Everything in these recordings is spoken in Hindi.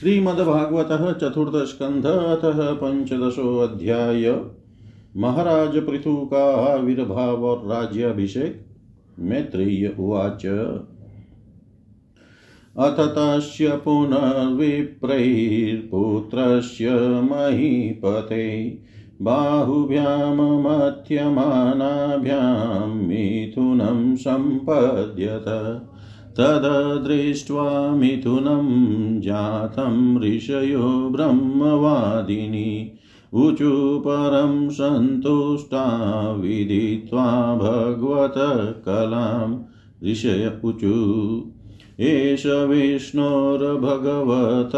श्रीमद्भागवत चतुर्थ स्कंध अतः पंचदशोऽध्याय महाराज पृथु का आविर्भाव और राज्याभिषेक मैत्रेय उवाच। अथ तस्य पुनर्विप्रैर्पुत्रस्य महीपते। बाहुभ्यां मध्यमानाभ्यां मिथुनं सम्पद्यत। तददृष्ट्वा मिथुनं जातं ऋषयो ब्रह्मवादिनी। ऊचु परं सन्तुष्टा विदित्वा भगवत कलां ऋषय ऊचु एष विष्णोर्भगवत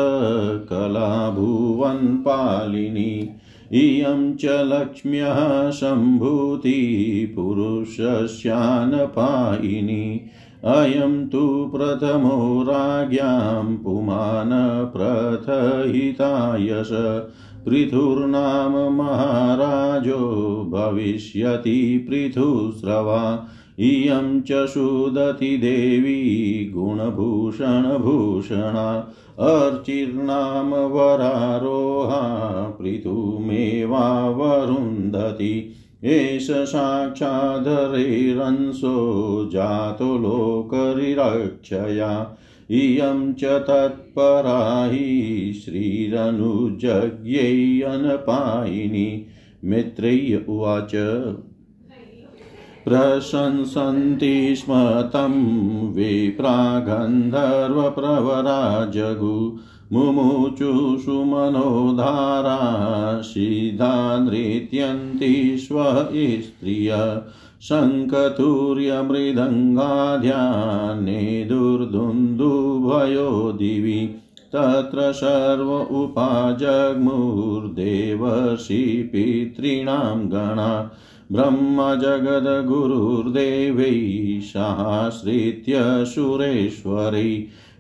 कला भुवन्पालिनी इयं च लक्ष्म्यः सम्भूतिपुरुषस्यानपायिनी अयं तु प्रथमो राज्ञां पुमान् प्रथहितायश पृथुर्नाम महाराजो भविष्यति पृथुस्रवा। इयं च सुदति देवी गुणभूषणभूषणा। अर्चिर्नाम वरारोहा पृथुमेवावरुन्धति। एष साक्षाधरेरंसो जातो लोकरिरक्षया। इयं च तत्परा श्रीरनुजज्ञैयनपायिनी। मित्रय्य उवाच। प्रशंसन्ति स्म तं विप्रागन्धर्वप्रवरा जगु मुमुचुषु मनोधारा सिधा नृत्यन्ति स्व स्त्रिय शङ्खतुर्यमृदङ्गाध्याने दुर्दुन्दुभयो दिवि तत्र सर्व उपाजग्मुर्देवर्षि पितॄणां गणा ब्रह्मजगद्गुरुर्देवै साश्रित्य सुरेश्वरै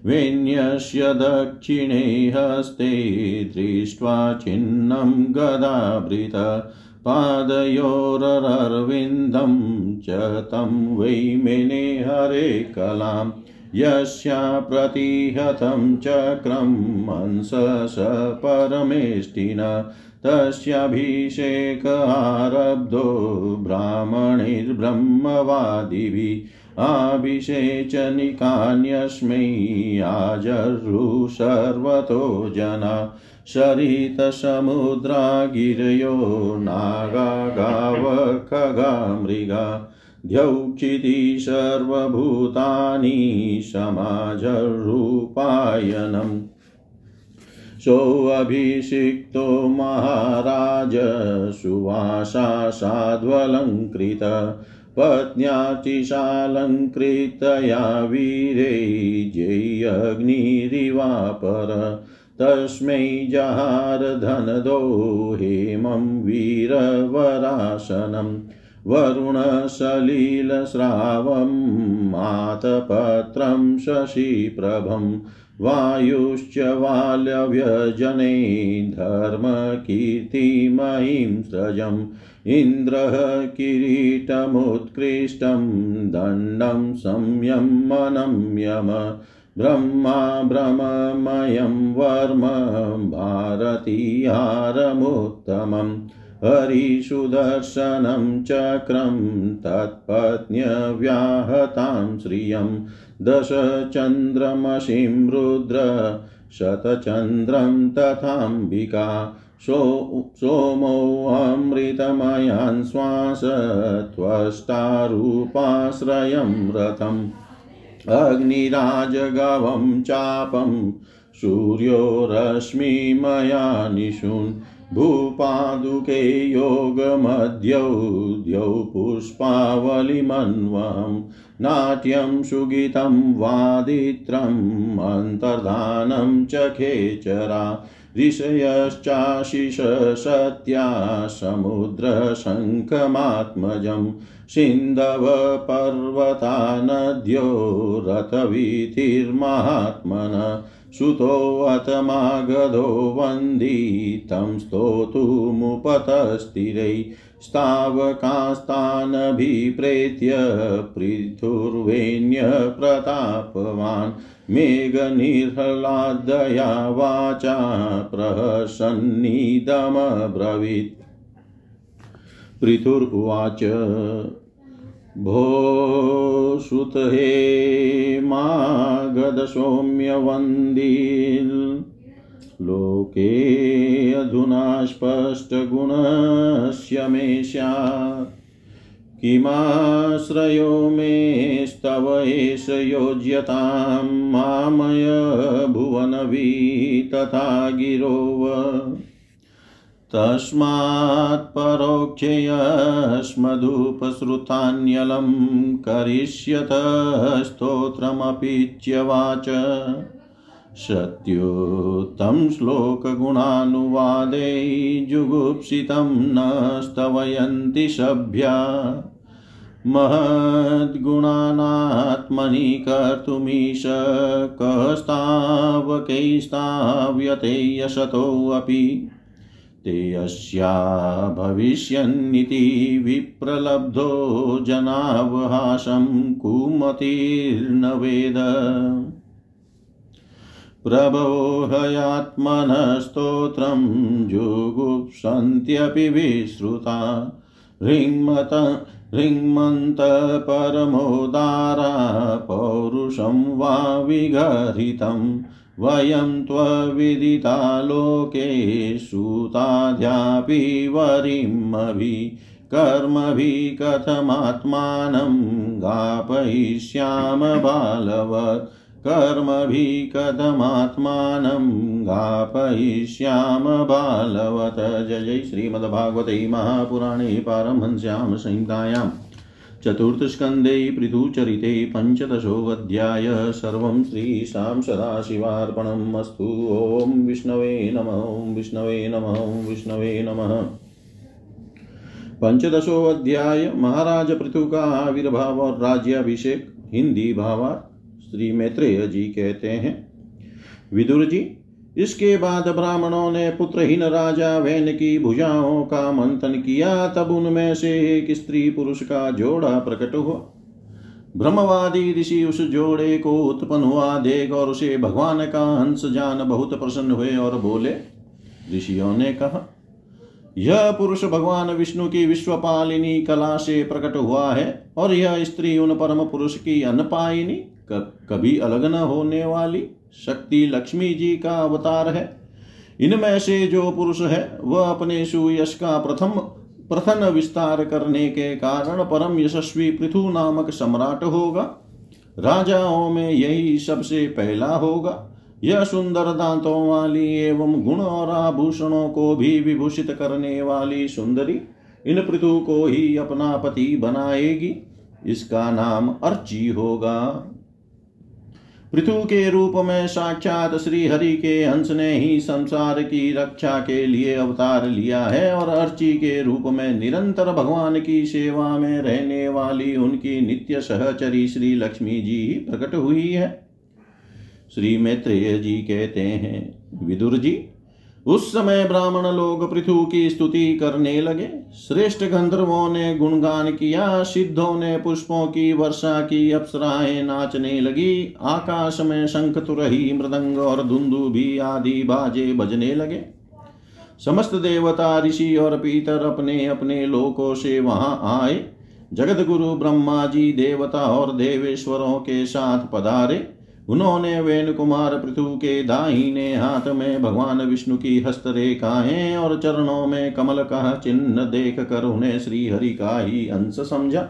वेण्यस्य दक्षिणे हस्ते दृष्ट्वा छिन्नं गदाभृत। पादयोररविन्दं च तं वै मेने हरे कलाम् यस्या प्रतिहतं चक्रं हंसस परमेष्टिन। तस्याभिषेक आरब्धो ब्राह्मणैर्ब्रह्मवादिभिः। अभिषेचनिकान्यस्मै आजरु सर्वतो जना। शरितसमुद्रा गिरयो नागा गावखगा मृगा द्यौक्षिति सर्वभूतानि समाजरूपायनम्। सोऽभिषिक्तो महाराज सुवासा साध्वलङ्कृत। पत्न्याचिशालङ्कृतया वीरे जयग्निरिवापर तस्मै जहार धनदो हेमं वीरवरासनम् वरुणसलिलस्रावं मातपत्रं शशिप्रभं। वायुश्च वाल्यव्यजने धर्मकीर्तिमयीं स्रजम् इन्द्रः किरीटमुत्कृष्टं दण्डं संयमनं यम। ब्रह्मा भ्रममयं वर्म भारतीहारमुत्तमम् हरिसुदर्शनं चक्रं तत्पत्न्यव्याहतां श्रियं। दशचन्द्रमसिं रुद्र शतचन्द्रं तथाम्बिका। सो सोमोऽमृतमयान् श्वास त्वष्टारूपाश्रयं रथम्। अग्निराजगवं चापं सूर्यो रश्मिमया निशून् भूपादुके योगमध्यौ द्यौ पुष्पावलिमन्वं। नाट्यं सुगीतं वादित्रम्, अन्तर्धानं च खेचरा। ऋषयश्चाशिष सत्या समुद्रशङ्खमात्मजं सिन्धवपर्वता नद्यो रथवीतिर्महात्मन सुतोऽतमागधो वन्दितं स्तोतुमुपतस्थिरै स्तावकास्तानभिप्रेत्य पृथुर्वेण्यप्रतापवान् मेघनिर्ह्लादया वाचा प्रहसन्निदमब्रवीत्। पृथुर्वाच भो श्रुतहे मागधसौम्यवन्दिल्। लोके अधुना स्पष्टगुणस्य मे स्यात्। किमाश्रयो मेस्तव एष योज्यतां मामय भुवनवी तथा गिरोव। तस्मात् परोक्षयस्मधुपसृतान्यलं करिष्यत स्तोत्रमपि च्यवाच। सत्योत्तं श्लोकगुणानुवादे जुगुप्सितं न स्तवयन्ति सभ्या। महद्गुणानात्मनि कर्तुमीश कस्तावकैस्ताव्यते यशतोऽपि ते अस्या भविष्यन्निति विप्रलब्धो जनावहासं कुमतिर्न वेद। प्रबोहयात्मनस्तोत्रं जुगुप्सन्त्यपि विश्रुता। ह्रीङ्मत ह्रीङ्मन्तपरमोदारा पौरुषं वा विगर्हितं। वयं त्वविदिता लोके सुताद्यापि वरिमभि। कर्मभिः कथमात्मानं गापयिष्याम बालवत्। कर्मभिः कथमात्मानं गापयिष्याम बालवत। जय जय श्रीमद्भागवते महापुराणे पारमहंस्यां संहितायां चतुर्थस्कन्धे पृथुचरिते पञ्चदशोऽध्याय सर्वं श्रीशां सदाशिवार्पणम् अस्तु। ॐ विष्णवे नमः विष्णवे नमः विष्णवे नमः। पंचदशो अध्याय महाराज पृथु का आविर्भाव और राज्याभिषेक हिंदी भावार्थ श्री मैत्रेय जी कहते हैं, विदुर जी, इसके बाद ब्राह्मणों ने पुत्रहीन राजा वैन की भुजाओं का मंथन किया, तब उनमें से एक स्त्री पुरुष का जोड़ा प्रकट हुआ। ब्रह्मवादी ऋषि उस जोड़े को उत्पन्न हुआ देख और उसे भगवान का हंस जान बहुत प्रसन्न हुए और बोले, ऋषियों ने कहा, यह पुरुष भगवान विष्णु की विश्वपालिनी कला से प्रकट हुआ है और यह स्त्री उन परम पुरुष की अनपायिनी कभी अलग न होने वाली शक्ति लक्ष्मी जी का अवतार है। इनमें से जो पुरुष है, वह अपने सुयश का प्रथम, प्रथन विस्तार करने के कारण परम यशस्वी पृथु नामक सम्राट होगा। राजाओं में यही सबसे पहला होगा। यह सुंदर दांतों वाली एवं गुण और आभूषणों को भी विभूषित करने वाली सुंदरी इन पृथु को ही अपना पति बनाएगी। इसका नाम अर्ची होगा। पृथु के रूप में साक्षात श्री हरि के अंश ने ही संसार की रक्षा के लिए अवतार लिया है और अर्ची के रूप में निरंतर भगवान की सेवा में रहने वाली उनकी नित्य सहचरी श्री लक्ष्मी जी प्रकट हुई है। श्री मैत्रेय जी कहते हैं, विदुर जी उस समय ब्राह्मण लोग पृथु की स्तुति करने लगे। श्रेष्ठ गंधर्वों ने गुणगान किया, सिद्धों ने पुष्पों की वर्षा की, अप्सराएँ नाचने लगी। आकाश में शंख, तुरही, मृदंग और धुंधु भी आदि बाजे बजने लगे। समस्त देवता, ऋषि और पीतर अपने अपने लोकों से वहाँ आए। जगत गुरु ब्रह्मा जी देवता और देवेश्वरों के साथ पधारे। उन्होंने वेण कुमार पृथु के दाहिने हाथ में भगवान विष्णु की हस्तरेखाएँ और चरणों में कमल का चिन्ह देख कर उन्हें श्रीहरि का ही अंश समझा।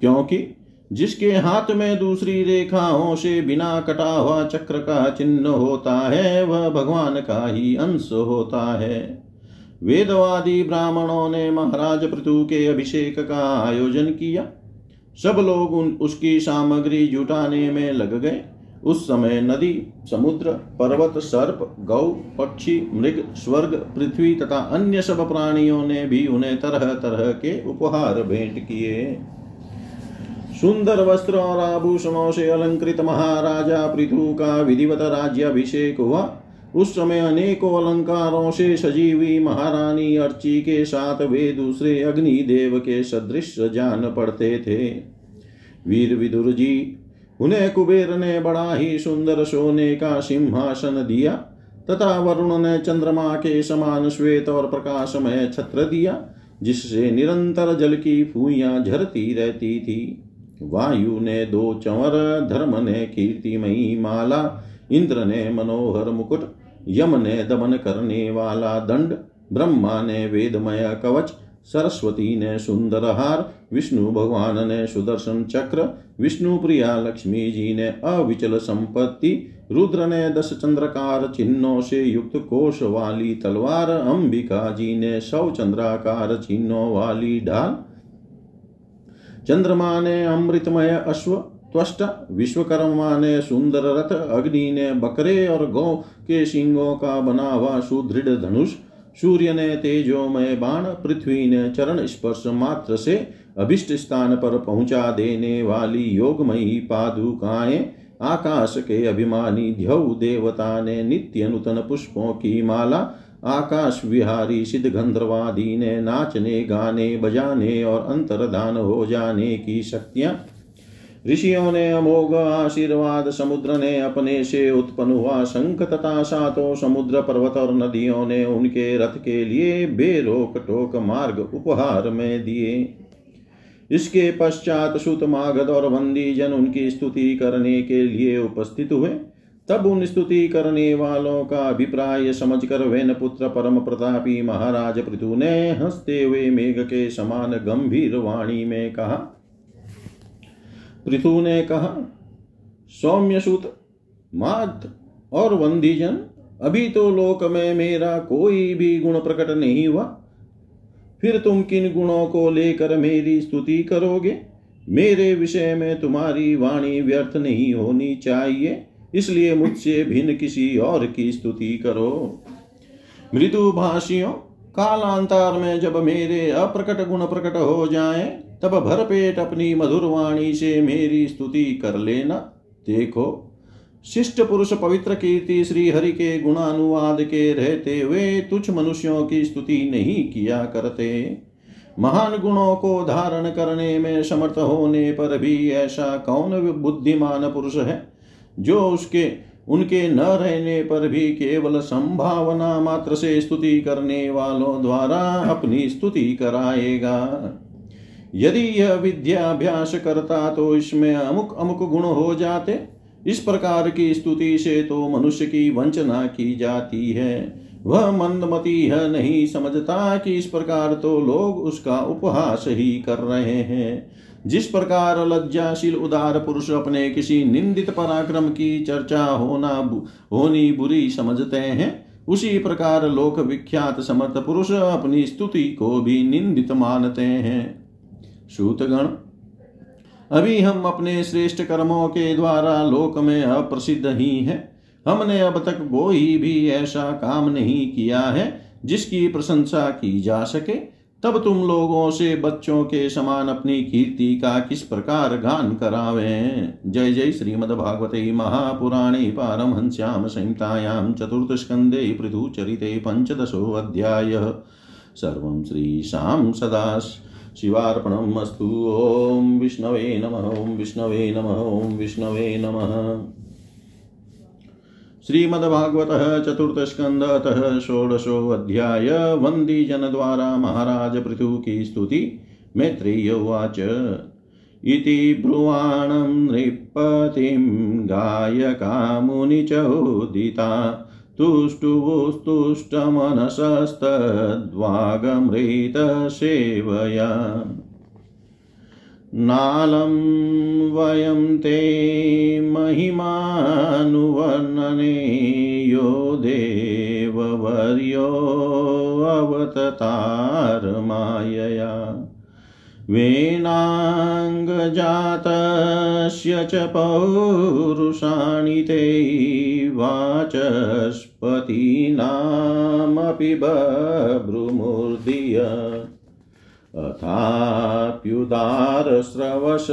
क्योंकि जिसके हाथ में दूसरी रेखाओं से बिना कटा हुआ चक्र का चिन्ह होता है, वह भगवान का ही अंश होता है। वेदवादी ब्राह्मणों ने महाराज पृथु के अभिषेक का आयोजन किया। सब लोग उन, उसकी सामग्री जुटाने में लग गए। उस समय नदी, समुद्र, पर्वत, सर्प, गौ, पक्षी, मृग, स्वर्ग, पृथ्वी तथा अन्य सब प्राणियों ने भी उन्हें तरह तरह के उपहार भेंट किए। सुंदर वस्त्र और आभूषणों से अलंकृत महाराजा पृथु का विधिवत राज्याभिषेक हुआ। उस समय अनेकों अलंकारों से सजी हुई महारानी अर्ची के साथ वे दूसरे अग्निदेव के सदृश जान पड़ते थे। वीर विदुर जी, उन्हें कुबेर ने बड़ा ही सुंदर सोने का सिंहासन दिया, तथा वरुण ने चंद्रमा के समान श्वेत और प्रकाशमय छत्र दिया, जिससे निरंतर जल की फूइयाँ झरती रहती थी। वायु ने दो चंवर, धर्म ने कीर्तिमयी माला, इंद्र ने मनोहर मुकुट यम ने दमन करने वाला दंड, ब्रह्मा ने वेदमय कवच, सरस्वती ने सुंदर हार, विष्णु भगवान ने सुदर्शन चक्र, विष्णु प्रिया लक्ष्मी जी ने अविचल संपत्ति, रुद्र ने दस चंद्रकार चिन्हों से युक्त कोश वाली तलवार, अंबिका जी ने सौ चंद्राकार चिन्हों वाली ढाल चंद्रमा ने अमृतमय अश्व त्वष्ट विश्वकर्मा ने सुंदर रथ अग्नि ने बकरे और गौ के सिंगों का बना हुआ सुदृढ़ धनुष सूर्य ने तेजोमय बाण पृथ्वी ने चरण स्पर्श मात्र से अभिष्ट स्थान पर पहुँचा देने वाली योगमयी पादुकाएँ, आकाश के अभिमानी ध्यौ देवता ने नित्य नूतन पुष्पों की माला, आकाश विहारी सिद्ध गंधर्वादी ने नाचने, गाने, बजाने और अंतर्धान हो जाने की शक्तियाँ ऋषियों ने अमोघ आशीर्वाद समुद्र ने अपने से उत्पन्न हुआ शंख तथा सातों समुद्र पर्वत और नदियों ने उनके रथ के लिए बेरोक टोक मार्ग उपहार में दिए। इसके पश्चात सुत मागध और वंदी जन उनकी स्तुति करने के लिए उपस्थित हुए। तब उन स्तुति करने वालों का अभिप्राय समझकर वेन पुत्र परम प्रतापी महाराज पृथु ने हँसते हुए मेघ के समान गंभीर वाणी में कहा पृथु ने कहा सौम्य सुत मात और वंदीजन, अभी तो लोक में मेरा कोई भी गुण प्रकट नहीं हुआ। फिर तुम किन गुणों को लेकर मेरी स्तुति करोगे? मेरे विषय में तुम्हारी वाणी व्यर्थ नहीं होनी चाहिए, इसलिए मुझसे भिन्न किसी और की स्तुति करो। मृदु भाषियों कालांतर में जब मेरे अप्रकट गुण प्रकट हो जाए तब भरपेट अपनी मधुर वाणी से मेरी स्तुति कर लेना। देखो, शिष्ट पुरुष पवित्र कीर्ति श्री हरि के गुणानुवाद के रहते हुए तुच्छ मनुष्यों की स्तुति नहीं किया करते। महान गुणों को धारण करने में समर्थ होने पर भी ऐसा कौन बुद्धिमान पुरुष है, जो उसके, उनके न रहने पर भी केवल संभावना मात्र से स्तुति करने वालों द्वारा अपनी स्तुति कराएगा? यदि यह विद्याभ्यास करता तो इसमें अमुक अमुक गुण हो जाते। इस प्रकार की स्तुति से तो मनुष्य की वंचना की जाती है। वह मंदमती है, नहीं समझता कि इस प्रकार तो लोग उसका उपहास ही कर रहे हैं। जिस प्रकार लज्जाशील उदार पुरुष अपने किसी निंदित पराक्रम की चर्चा होना होनी बुरी समझते हैं, उसी प्रकार लोक विख्यात समर्थ पुरुष अपनी स्तुति को भी निंदित मानते हैं। सूतगण अभी हम अपने श्रेष्ठ कर्मों के द्वारा लोक में अप्रसिद्ध ही हैं। हमने अब तक कोई भी ऐसा काम नहीं किया है जिसकी प्रशंसा की जा सके। तब तुम लोगों से बच्चों के समान अपनी कीर्ति का किस प्रकार गान करावे? जय जय श्रीमद्भागवते महापुराणे पारमहंस्याम संहितायां चतुर्थस्कन्धे पृथुचरिते पञ्चदशोऽध्यायः। सर्वं श्रीशां सदा शिवार्पणम् अस्तु ॐ विष्णवे नमः, ॐ विष्णवे नमः, ॐ विष्णवे नमः। श्रीमद्भागवत चतुर्थ स्कंद षोडशो अध्याय वंदी जन द्वारा महाराज पृथु की स्तुति, मैत्रेय उवाच। इति ब्रुवाणं नृपतिं गायका मुनिचोदिता तुष्टुवुस्तुष्टमनसस्तद्वागमृतसेवया। नालं वयं ते महिमानुवर्णने यो देववर्योऽवततारमायया वेनाङ्गजातस्य च पौरुषाणि ते वाचस्पतीनामपि बभ्रुमूर्धिय। अथाप्युदारस्रवश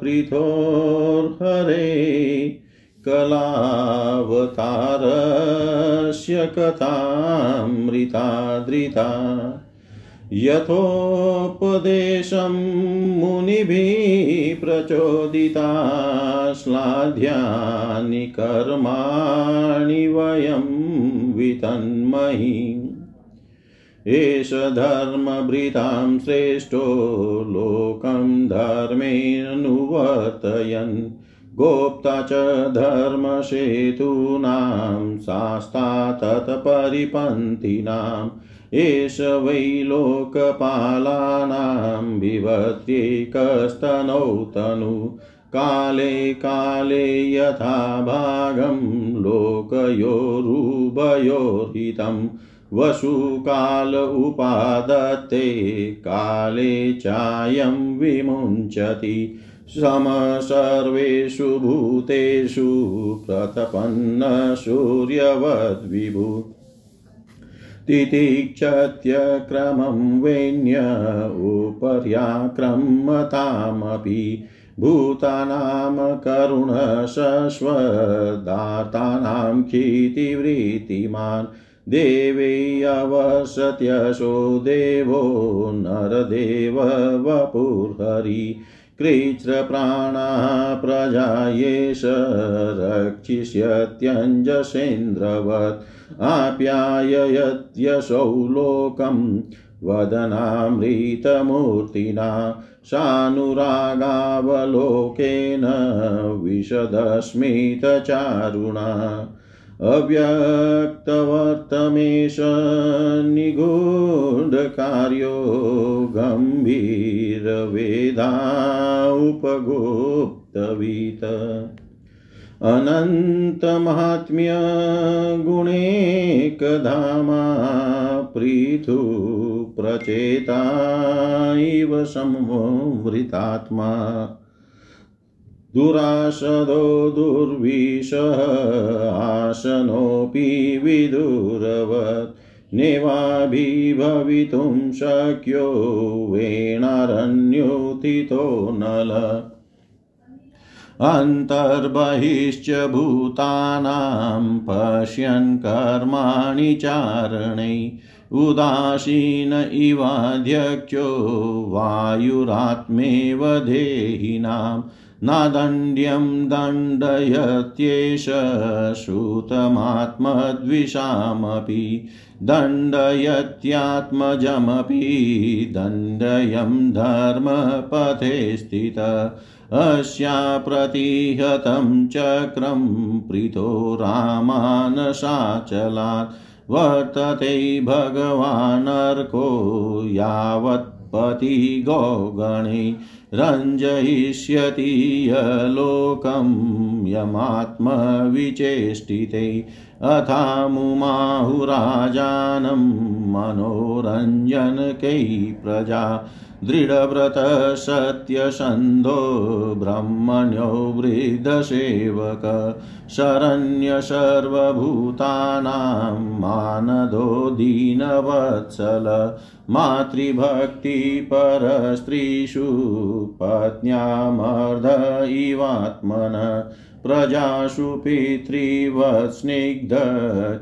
पृथोर्हरे कलावतारस्य कथामृतादृता यथोपदेशं मुनिभिः प्रचोदिता श्लाघ्यानि कर्माणि वयं वितन्महि एष धर्मभृतां श्रेष्ठो लोकं धर्मेऽनुवर्तयन्। गोप्ता च धर्मसेतूनां शास्ता तत्परिपन्थिनाम् एष वै लोकपालानां विवत्यैकस्तनौ तनु। काले काले यथा भागं लोकयोरुभयोर्हितं। वसुकाल उपादत्ते, काले चायं विमुञ्चति। सम सर्वेषु भूतेषु प्रतपन्न सूर्यवद्विभु। तितिक्षत्यक्रमं वेण्य उपर्याक्रमतामपि भूतानां करुणशश्वदातानां क्षितिवृत्तिमान् देवे अवसत्यशो देवो नरदेव वपुर्हरि। कृच्छ्रप्राणाः प्रजा येष रक्षिष्यत्यञ्जसेन्द्रवत् आप्याययत्यसौ लोकं वदनामृतमूर्तिना सानुरागावलोकेन विशदस्मितचारुणा अव्यक्तवर्तमेश निगूढकार्यो गम्भीरवेदा उपगुप्तवीत। अनन्तमाहात्म्यगुणेकधामा पृथु प्रचेता इव संवृतात्मा। दुरासदो दुर्विषः आसनोऽपि विदुरवत्। नेवाभिभवितुं शक्यो वेणारण्योथितो नल। अन्तर्बहिश्च भूतानां पश्यन् कर्माणि चारणै। उदासीन इवाध्यक्षो वायुरात्मेव देहिनां नादण्ड्यं दण्डयत्येष श्रुतमात्मद्विषामपि दण्डयत्यात्मजमपि दण्डयं धर्मपथे स्थित अस्या प्रतिहतं चक्रं प्रीतो रामानसाचलात् वर्तते भगवानर्को यावत्पति गौगणे रञ्जयिष्यति यलोकं यमात्मविचेष्टिते। अथामुमाहुराजानं मनोरञ्जनकै प्रजा दृढव्रतः सत्यसन्धो ब्रह्मण्यो वृद्धसेवक शरण्य सर्वभूतानां मानदो दीनवत्सल मातृभक्तिपरस्त्रीषु पत्न्यामर्ध इवात्मन। प्रजासु पितृवत्स्निग्ध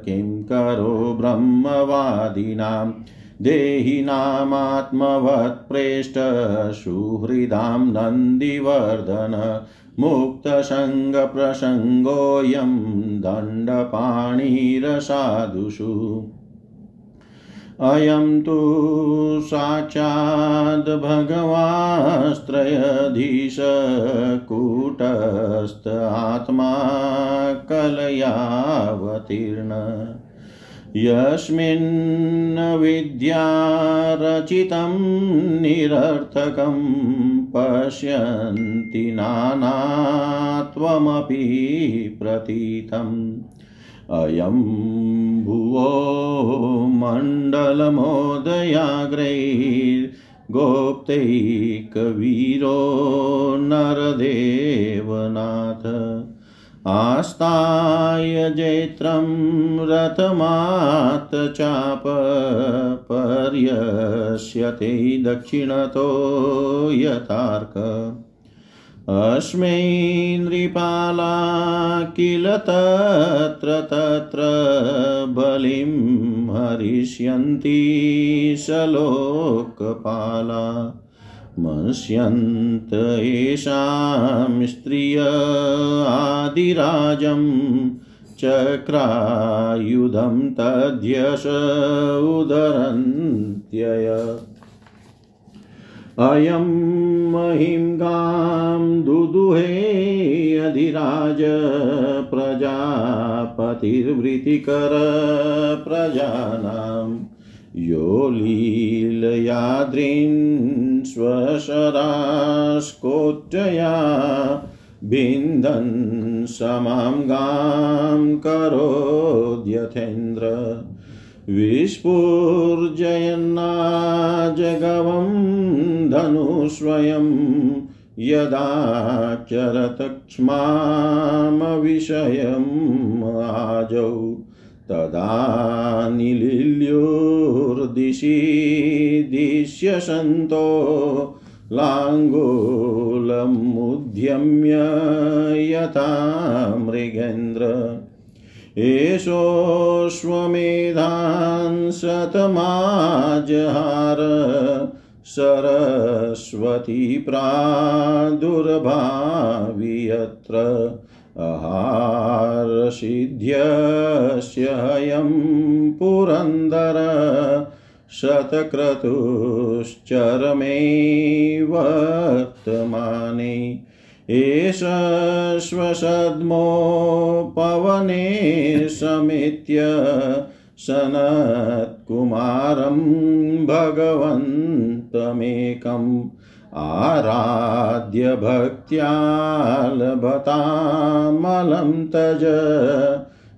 किं करो ब्रह्मवादिनाम् देहिनामात्मवत्प्रेष्ट सुहृदां नन्दिवर्धन मुक्तसङ्गप्रसङ्गोऽयं दण्डपाणिरसाधुषु। अयं तु साक्षाद् आत्मा कलयावतीर्ण। यस्मिन् विद्या रचितं निरर्थकं पश्यन्ति नानात्वमपि प्रतीतम्। अयं भुवो मण्डलमोदयाग्रैर्गोप्तैकवीरो नरदेवनाथ। आस्ताय जैत्रं रथमात् चाप पर्यस्यते दक्षिणतो यथार्क। अस्मै नृपाला किल तत्र तत्र बलिं हरिष्यन्ति सलोकपाला मस्यन्त येषां स्त्रिय आदिराजं चक्रायुधं तद्यश उदरन्त्यय। अयं महिं गां दुदुहे अधिराज प्रजापतिर्वृत्तिकर प्रजानाम् यो लीलयाद्रीन् स्वशरास्कोच्चया बिन्दन् समां गां करोद्यथेन्द्र। विस्फुर्जयन्नाजगवं धनुष्वयं यदा चरतक्ष्मामविषयम् आजौ तदा निलिल्योर्दिशि दिश्यसन्तो लाङ्गूलमुद्यम्य यथा मृगेन्द्र। एषोऽश्वमेधान् शतमाजहार सरस्वती प्रादुर्भावि यत्र आहारसिद्ध्यस्य हयं पुरन्दर शतक्रतुश्चरमे वर्तमाने एष पवने समेत्य सनत्कुमारं भगवन्तमेकम् आराध्य भक्त्यालभतामलं तज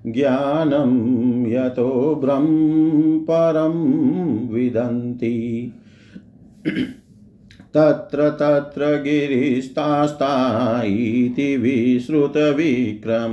ज्ञानं यतो ब्रह्म परं विदन्ति। तत्र तत्र गिरिस्तास्ता इति विश्रुतविक्रम।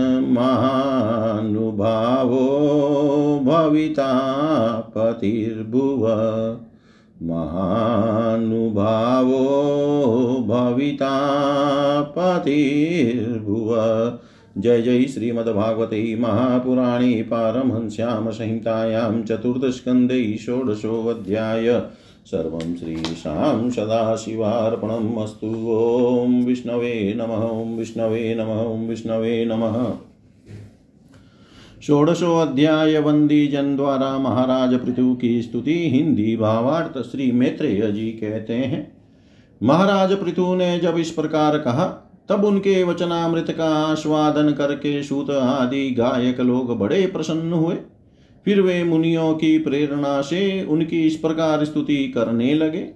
महानुभावो भविता पतिर्भुव। महानुभावो भविता पतिर्भुव। जय जय श्रीमद्भागवते महापुराणे पारमहंस्यां संहितायां चतुर्थस्कन्धे षोडशोऽध्याय। सर्वं श्रीशां सदाशिवार्पणम् अस्तु। ॐ विष्णवे नमः, ॐ विष्णवे नमः, ॐ विष्णवे नमः। षोडशो अध्याय वंदी जन द्वारा महाराज पृथु की स्तुति हिंदी भावार्थ श्री मैत्रेय जी कहते हैं महाराज पृथु ने जब इस प्रकार कहा, तब उनके वचनामृत का आस्वादन करके सूत आदि गायक लोग बड़े प्रसन्न हुए। फिर वे मुनियों की प्रेरणा से उनकी इस प्रकार स्तुति करने लगे।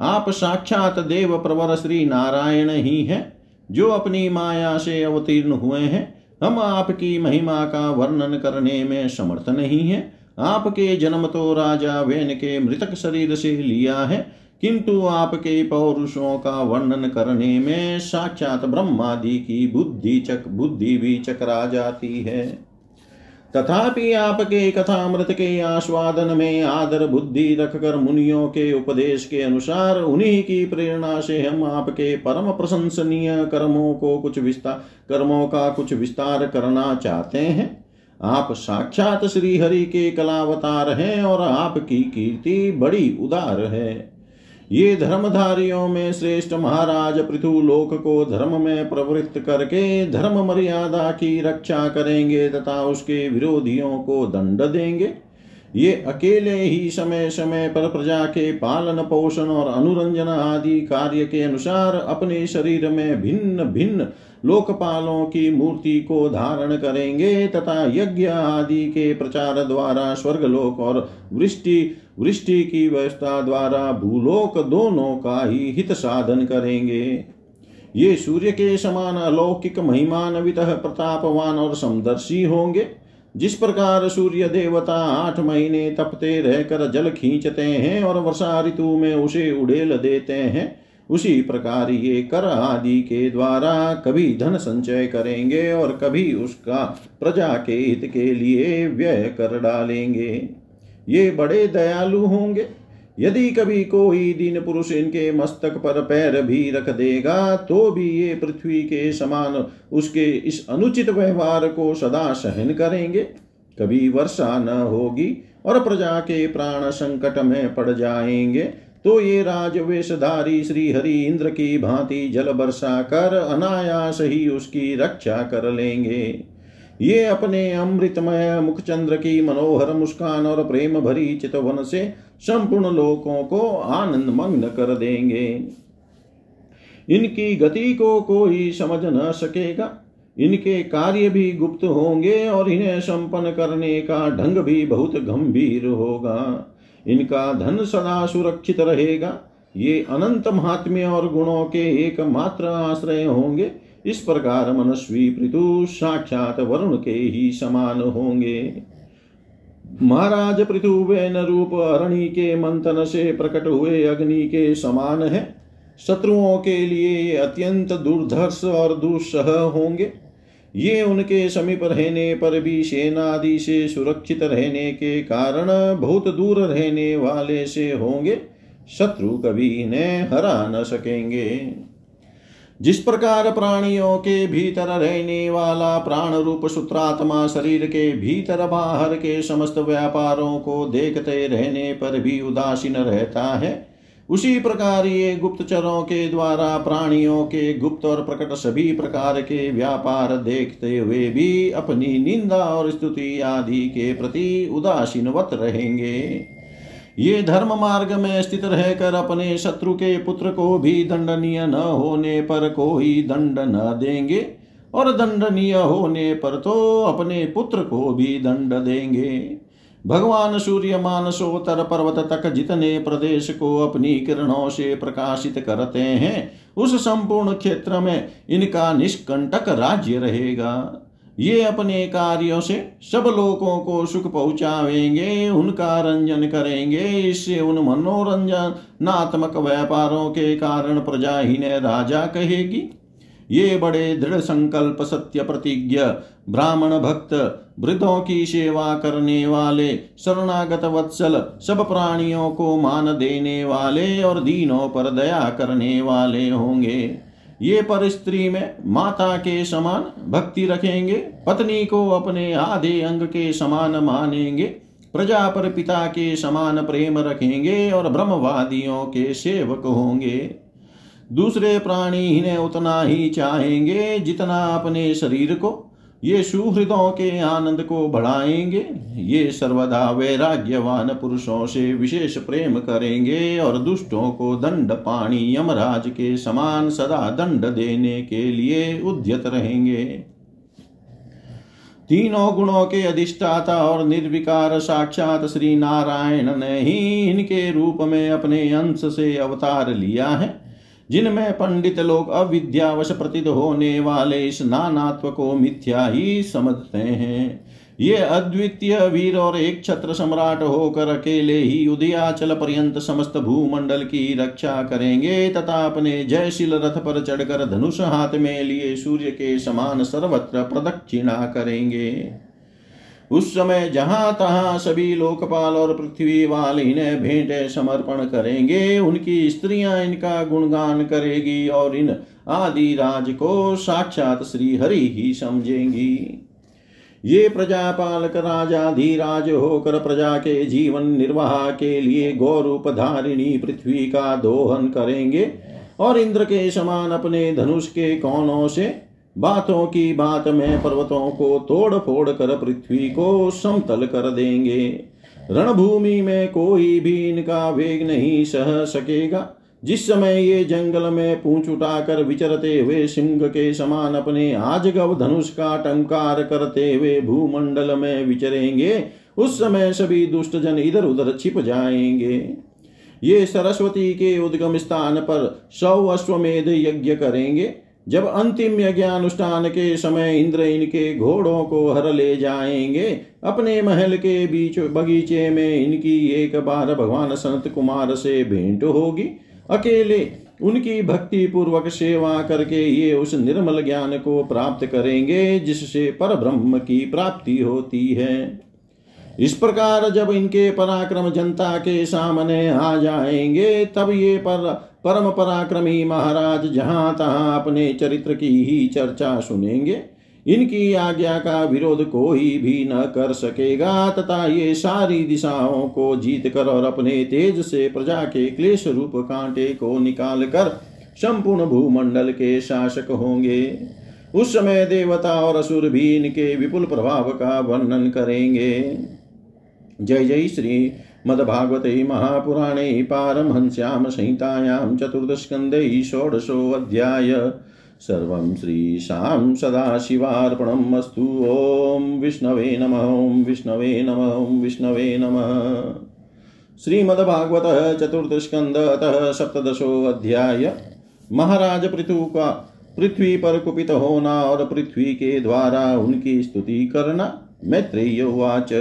आप साक्षात देव प्रवर श्री नारायण ही हैं, जो अपनी माया से अवतीर्ण हुए हैं। हम आपकी महिमा का वर्णन करने में समर्थ नहीं है। आपके जन्म तो राजा वेन के मृतक शरीर से लिया है, किंतु आपके पौरुषों का वर्णन करने में साक्षात ब्रह्मादि की बुद्धि चक बुद्धि भी चकरा जाती है। तथापि आपके कथा कथामृत के आस्वादन में आदर बुद्धि रखकर मुनियों के उपदेश के अनुसार उन्हीं की प्रेरणा से हम आपके परम प्रशंसनीय कर्मों को कुछ विस्तार कर्मों का कुछ विस्तार करना चाहते हैं। आप साक्षात श्री हरि के कलावतार हैं और आपकी कीर्ति बड़ी उदार है। ये धर्मधारियों में श्रेष्ठ महाराज पृथु लोक को धर्म में प्रवृत्त करके धर्म मर्यादा की रक्षा करेंगे तथा उसके विरोधियों को दंड देंगे। ये अकेले ही समय समय पर प्रजा के पालन, पोषण और अनुरंजन आदि कार्य के अनुसार अपने शरीर में भिन्न भिन्न लोकपालों की मूर्ति को धारण करेंगे तथा यज्ञ आदि के प्रचार द्वारा स्वर्गलोक और वृष्टि वृष्टि की व्यवस्था द्वारा भूलोक दोनों का ही हित साधन करेंगे। ये सूर्य के समान अलौकिक महिमान्वित प्रतापवान और समदर्शी होंगे। जिस प्रकार सूर्य देवता आठ महीने तपते रहकर जल खींचते हैं और वर्षा ऋतु में उसे उड़ेल देते हैं, उसी प्रकार ये कर आदि के द्वारा कभी धन संचय करेंगे और कभी उसका प्रजा के हित के लिए व्यय कर डालेंगे। ये बड़े दयालु होंगे। यदि कभी कोई दिन पुरुष इनके मस्तक पर पैर भी रख देगा तो भी ये पृथ्वी के समान उसके इस अनुचित व्यवहार को सदा सहन करेंगे। कभी वर्षा न होगी और प्रजा के प्राण संकट में पड़ जाएँगे तो ये राजवेशधारी श्री हरि इंद्र की भांति जल वर्षा कर अनायास ही उसकी रक्षा कर लेंगे। ये अपने अमृतमय मुखचंद्र की मनोहर मुस्कान और प्रेम भरी चितवन से संपूर्ण लोकों को आनंद मग्न कर देंगे। इनकी गति को कोई समझ न सकेगा। इनके कार्य भी गुप्त होंगे और इन्हें संपन्न करने का ढंग भी बहुत गंभीर होगा। इनका धन सदा सुरक्षित रहेगा। ये अनंत महात्म्य और गुणों के एकमात्र आश्रय होंगे। इस प्रकार मनस्वी पृथु साक्षात वरुण के ही समान होंगे। महाराज पृथु वेन रूप अरणि के मंथन से प्रकट हुए अग्नि के समान है। शत्रुओं के लिए ये अत्यंत दुर्धर्ष और दुस्सह होंगे। ये उनके समीप रहने पर भी सेनादि से सुरक्षित रहने के कारण बहुत दूर रहने वाले से होंगे। शत्रु कभी इन्हें हरा न सकेंगे। जिस प्रकार प्राणियों के भीतर रहने वाला प्राण रूप सूत्रात्मा शरीर के भीतर बाहर के समस्त व्यापारों को देखते रहने पर भी उदासीन रहता है, उसी प्रकार ये गुप्तचरों के द्वारा प्राणियों के गुप्त और प्रकट सभी प्रकार के व्यापार देखते हुए भी अपनी निंदा और स्तुति आदि के प्रति उदासीनवत रहेंगे। ये धर्म मार्ग में स्थित रहकर अपने शत्रु के पुत्र को भी दंडनीय न होने पर कोई दंड न देंगे, और दंडनीय होने पर तो अपने पुत्र को भी दंड देंगे। भगवान सूर्य मानसोत्तर पर्वत तक जितने प्रदेश को अपनी किरणों से प्रकाशित करते हैं, उस संपूर्ण क्षेत्र में इनका निष्कंटक राज्य रहेगा। ये अपने कार्यों से सब लोगों को सुख पहुंचावेंगे, उनका रंजन करेंगे। इससे उन मनोरंजनात्मक व्यापारों के कारण प्रजा ही ने राजा कहेगी। ये बड़े दृढ़ संकल्प, सत्य प्रतिज्ञ, ब्राह्मण भक्त, वृद्धों की सेवा करने वाले, शरणागत वत्सल, सब प्राणियों को मान देने वाले और दीनों पर दया करने वाले होंगे। ये पर स्त्री में माता के समान भक्ति रखेंगे, पत्नी को अपने आधे अंग के समान मानेंगे, प्रजा पर पिता के समान प्रेम रखेंगे और ब्रह्मवादियों के सेवक होंगे। दूसरे प्राणी इन्हें उतना ही चाहेंगे जितना अपने शरीर को ये सुहृदों के आनंद को बढ़ाएँगे, ये सर्वदा वैराग्यवान पुरुषों से विशेष प्रेम करेंगे और दुष्टों को दंड पाणी यमराज के समान सदा दंड देने के लिए उद्यत रहेंगे। तीनों गुणों के अधिष्ठाता और निर्विकार साक्षात श्री नारायण ने ही इनके रूप में अपने अंश से अवतार लिया है। जिनमें पंडित लोग अविद्यावश प्रतीत होने वाले इस नानात्व को मिथ्या ही समझते हैं। ये अद्वितीय वीर और एक छत्र सम्राट होकर अकेले ही उदयाचल पर्यंत समस्त भूमंडल की रक्षा करेंगे तथा अपने जयशील रथ पर चढ़कर धनुष हाथ में लिए सूर्य के समान सर्वत्र प्रदक्षिणा करेंगे। उस समय जहाँ तहां सभी लोकपाल और पृथ्वी वाल इन्हें भेंट समर्पण करेंगे, उनकी स्त्रियाँ इनका गुणगान करेगी और इन आदि राज को साक्षात श्री हरि ही समझेंगी। ये प्रजापालक राजा धीराज होकर प्रजा के जीवन निर्वाह के लिए गौरूप धारिणी पृथ्वी का दोहन करेंगे और इंद्र के समान अपने धनुष के कोनों से बातों की बात में पर्वतों को तोड़ फोड़ कर पृथ्वी को समतल कर देंगे। रणभूमि में कोई भी इनका वेग नहीं सह सकेगा। जिस समय ये जंगल में पूंछ उठाकर विचरते हुए सिंह के समान अपने आजगव धनुष का टंकार करते हुए भूमंडल में विचरेंगे, उस समय सभी दुष्ट जन इधर उधर छिप जाएँगे। ये सरस्वती के उद्गम स्थान पर सौ अश्वमेध यज्ञ करेंगे। जब अंतिम यज्ञानुष्ठान के समय इंद्र इनके घोड़ों को हर ले जाएँगे, अपने महल के बीच बगीचे में इनकी एक बार भगवान सनत कुमार से भेंट होगी। अकेले उनकी भक्ति पूर्वक सेवा करके ये उस निर्मल ज्ञान को प्राप्त करेंगे, जिससे पर ब्रह्म की प्राप्ति होती है। इस प्रकार जब इनके पराक्रम जनता के सामने आ जाएँगे, तब ये पर परम पराक्रमी महाराज जहाँ तहां अपने चरित्र की ही चर्चा सुनेंगे, इनकी आज्ञा का विरोध कोई भी न कर सकेगा, तथा ये सारी दिशाओं को जीत कर और अपने तेज से प्रजा के क्लेश रूप कांटे को निकाल कर संपूर्ण भूमंडल के शासक होंगे। उस समय देवता और असुर भी इनके विपुल प्रभाव का वर्णन करेंगे। जय जय श्री मद्भागवते महापुराणे पारमहंस्यां संहितायां चतुर्दशस्कन्धे षोडशोऽध्याय। सर्वं श्रीशां सदाशिवार्पणम् अस्तु। ॐ विष्णवे नमः, ॐ विष्णवे नमः, ॐ विष्णवे नमः। श्रीमद्भागवत चतुर्थस्कंद अतः सप्तशोऽध्याय महाराज पृथु का पृथ्वी पर कुपित होना और पृथ्वी के द्वारा उनकी स्तुति करना मैत्रेय उवाच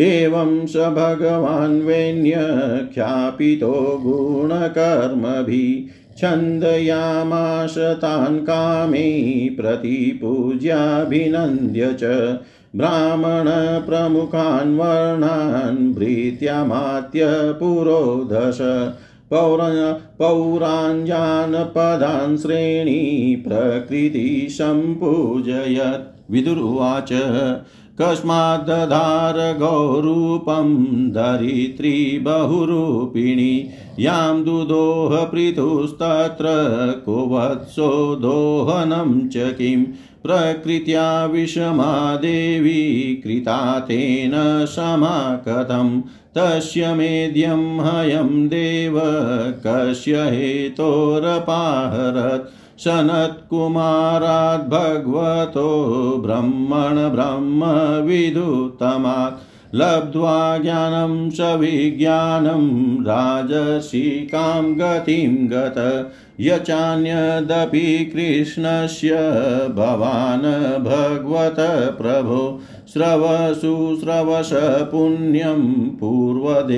एवं स भगवान् वेण्यख्यापितो गुणकर्मभिः छन्दयामाश तान् कामे प्रतिपूज्याभिनन्द्य च ब्राह्मणप्रमुखान् वर्णान् भृत्यामात्य पुरोधश पौर, पौराञ्जानपदान् श्रेणी प्रकृतिसम्पूजयत् विदुरुवाच कस्माद्दधार गौरूपं धरित्री बहुरूपिणी यां दुदोह पृथुस्तत्र को वत्सो दोहनं च किं प्रकृत्या विषमा देवी कृता तेन समा तस्य मेद्यं हयं देव कस्य हेतोरपाहरत् सनत्कुमारात् भगवतो ब्रह्मण ब्रह्मविदुतमात् लब्ध्वा ज्ञानं सविज्ञानं राजसिकां गतिं गत यचान्यदपि कृष्णस्य भवान् भगवत प्रभो श्रवशुश्रवश पुण्यं पूर्वदेहकथाश्रयम्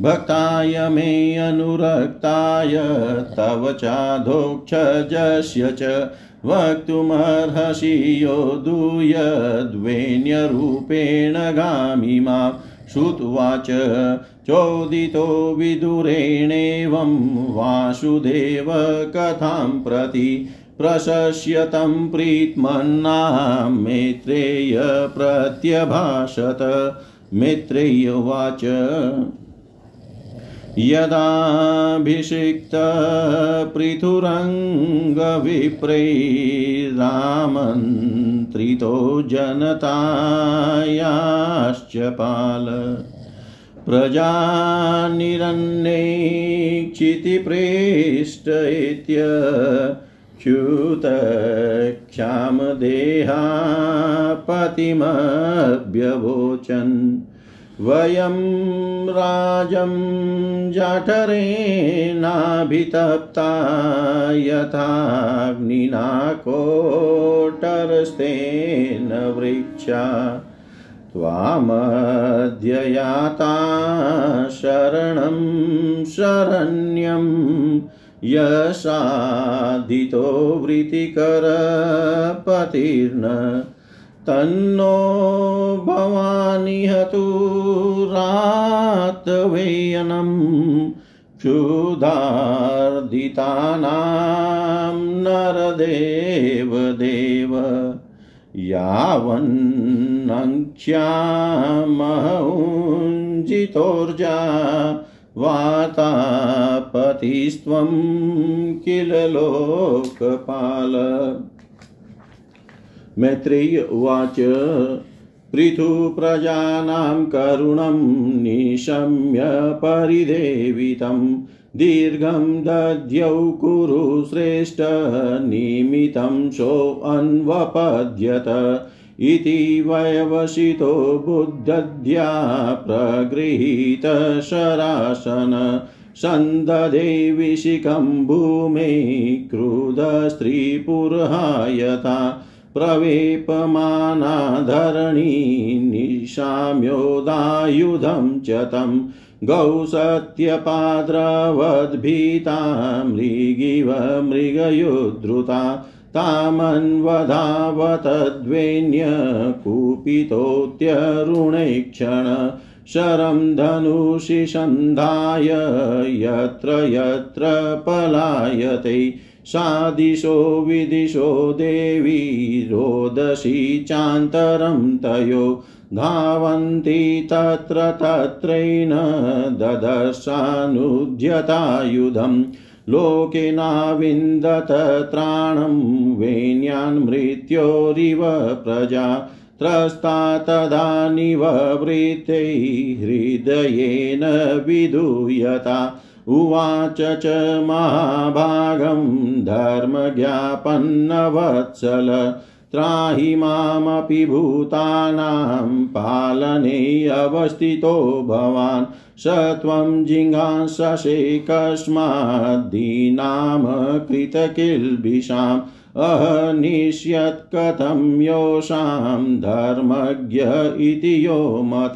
भक्ताय मे अनुरक्ताय, तव चाधोक्षजस्य च वक्तुमर्हसि यो दूयद्वेन्यरूपेण गामि मा। श्रुत्वाच, चोदितो विदुरेणेवं वासुदेव कथां प्रति प्रशस्यतं प्रीत्मन्नां मेत्रेय प्रत्यभाषत मेत्रेयवाच यदाभिषिक्तपृथुरङ्गविप्रैरामन्त्रितो जनतायाश्च पाल। प्रजानिरन्नेक्षितिप्रेष्ट इत्यच्युतक्षामदेहापतिमभ्यवोचन् वयं राजं जठरेणाभितप्ता यथाग्निना कोटरस्तेन वृक्षा त्वामद्ययाता शरणं शरण्यं यशाधितो वृत्तिकरपतिर्न तन्नो भवानि हतु रातवेयनं क्षुधार्दितानां नरदेवदेव यावन्नङ्क्ष्यामहुञ्जितोर्जा वातापतिस्त्वं किल लोकपाल। मैत्रेय उवाच पृथुप्रजानां करुणं निशम्य परिदेवितं, दीर्घं दध्यौ कुरु श्रेष्ठ निमितं सोऽन्वपद्यत। इति वयवसितो बुद्धद्या प्रगृहीतशरासन विशिखं भूमे क्रुधस्त्रीपुरहायता। प्रवेपमाना धरणी निशाम्योदायुधं च तं गौसत्यपाद्रवद्भीता मृगिव मृगयुद्धृता तामन्वधावतद्वेन्यकुपितोत्यरुणैक्षण शरं धनुषि सन्धाय यत्र यत्र पलायते सादिशो विदिशो देवी रोदसी चान्तरं तयो धावन्ति तत्र तत्रैन ददर्शानुद्यतायुधम् लोके नाविन्दत त्राणं वेण्यान् मृत्योरिव प्रजा त्रस्ता तदा निववृत्तै हृदयेन विधूयता उवाच च महाभागं धर्मज्ञापन्नवत्सल, त्राहि मामपि भूतानां पालने अवस्थितो भवान्, स त्वं जिज्ञाससे कस्माद्दीनाम कृतकिल्बिषाम् अहनिष्यत् योषां धर्मज्ञ इति यो मत।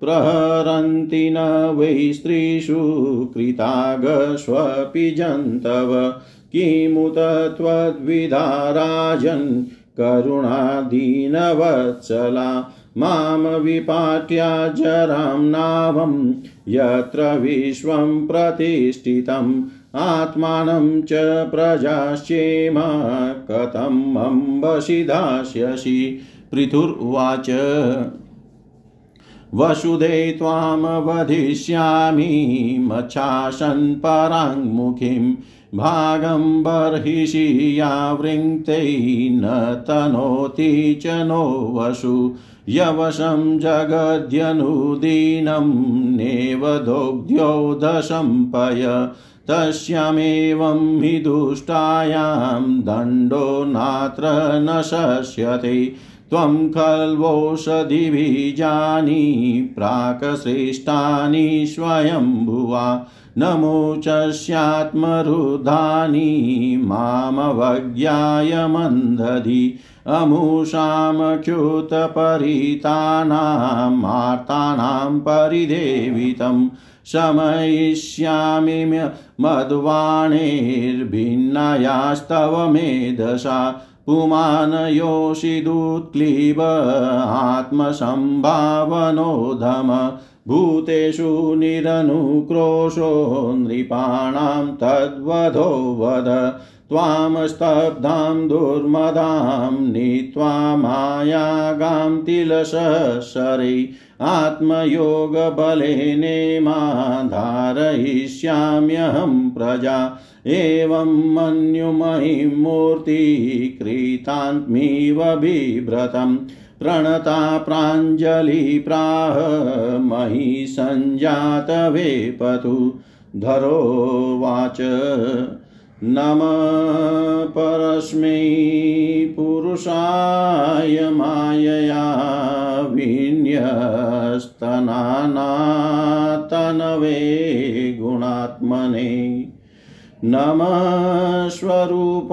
प्रहरन्ति न वै स्त्रीषु कृतागस्वपि जन्तव। किमुत त्वद्विधा राजन् करुणादीनवत्सला। माँ विपाट्या जरां नाभं यत्र विश्वं प्रतिष्ठितम्। आत्मानं च प्रजाश्चेम कथम् अम्बसि दास्यसि पृथुर्वाच। वसुधे त्वां वधिष्यामि मच्छासन् पराङ्मुखीं भागं बर्हिषि यावृङ्क्तै न तनोति च नो वसु। यवशं जगद्यनुदीनं नेवदोग्ध्यो दशम्पय तस्यामेवं हि दुष्टायां दण्डो नात्र न शस्यते। त्वं खल्वोषधिबीजानि प्राक्सृष्टानि स्वयंभुवा। नमुचस्यात्मरुधानि मामवज्ञाय मन्दधि अमुषामच्युतपरितानामार्तानां परिदेवितं शमयिष्यामि मद्वाणैर्भिन्नायास्तव मेधसा। पुमानयोषिदुत्क्लीब आत्मसम्भावनोधम भूतेषु निरनुक्रोशो नृपाणां तद्वधो वद। त्वां स्तब्धां दुर्मदां नीत्वा मायागां तिलशरे आत्मयोगबलेनेमाधारयिष्याम्यहं प्रजा। एवं मन्युमयीं मूर्तिकृतान्मिव बिभ्रतम् प्रणता प्राञ्जलिप्राह मयि सञ्जातवेपतु। धरोवाच नम परस्मै पुरुषाय मायया विन्यस्तनातनवे गुणात्मने नमः स्वरूपानुभवे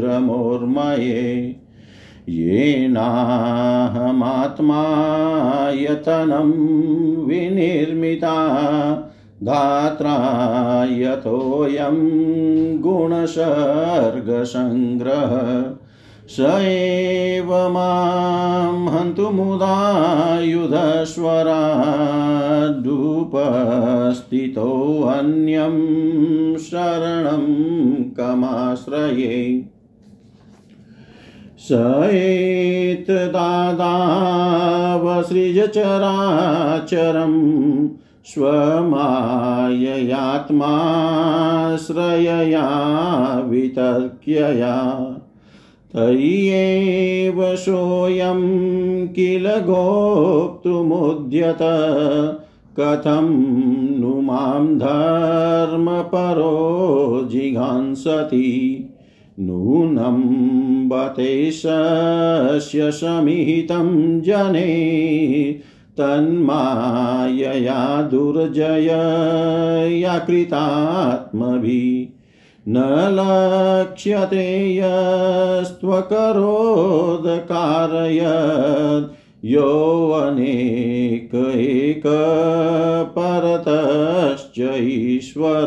निर्दुतद्रव्यक्रियाकारकविभ्रमोर्मये येनाहमात्मायतनं विनिर्मिता धात्रा यतोऽयं गुणसर्गसङ्ग्रह। स एव माँ हन्तुमुदायुधस्वराडुपस्थितोऽन्यं शरणं कमाश्रये। स एतदादावसृज चराचरं स्वमाययात्माश्रयया वितर्क्यया। तय्येव सोऽयं किल गोप्तुमुद्यत कथं नु माँ धर्मपरो जिघांसति। नूनं बतेशस्य समिहितं जने तन्मायया दुर्जयया कृतात्मभिः। न लक्ष्यते यस्त्वकरोदकारयत् योऽनेक एक परतश्च ईश्वर।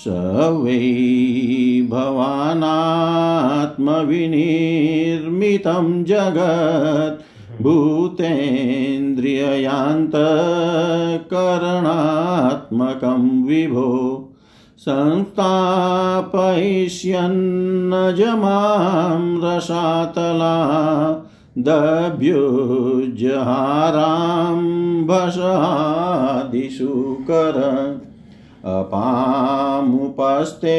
स वै भवानात्मविनिर्मितं जगत् भूतेन्द्रियान्तकरणात्मकं विभो संस्थापयिष्यन्नजमां रसातला दभ्युजहारां भषादिषु कर अपामुपस्ते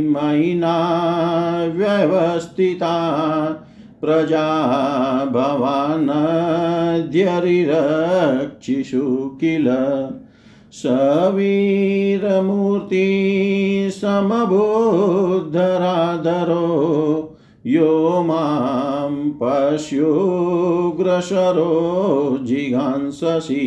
मैना व्यवस्थिता प्रजा भवानद्यरिरक्षिषु किल सवीरमूर्ति समबोद्धराधरो यो माँ पश्युग्रसरो जिघांससि।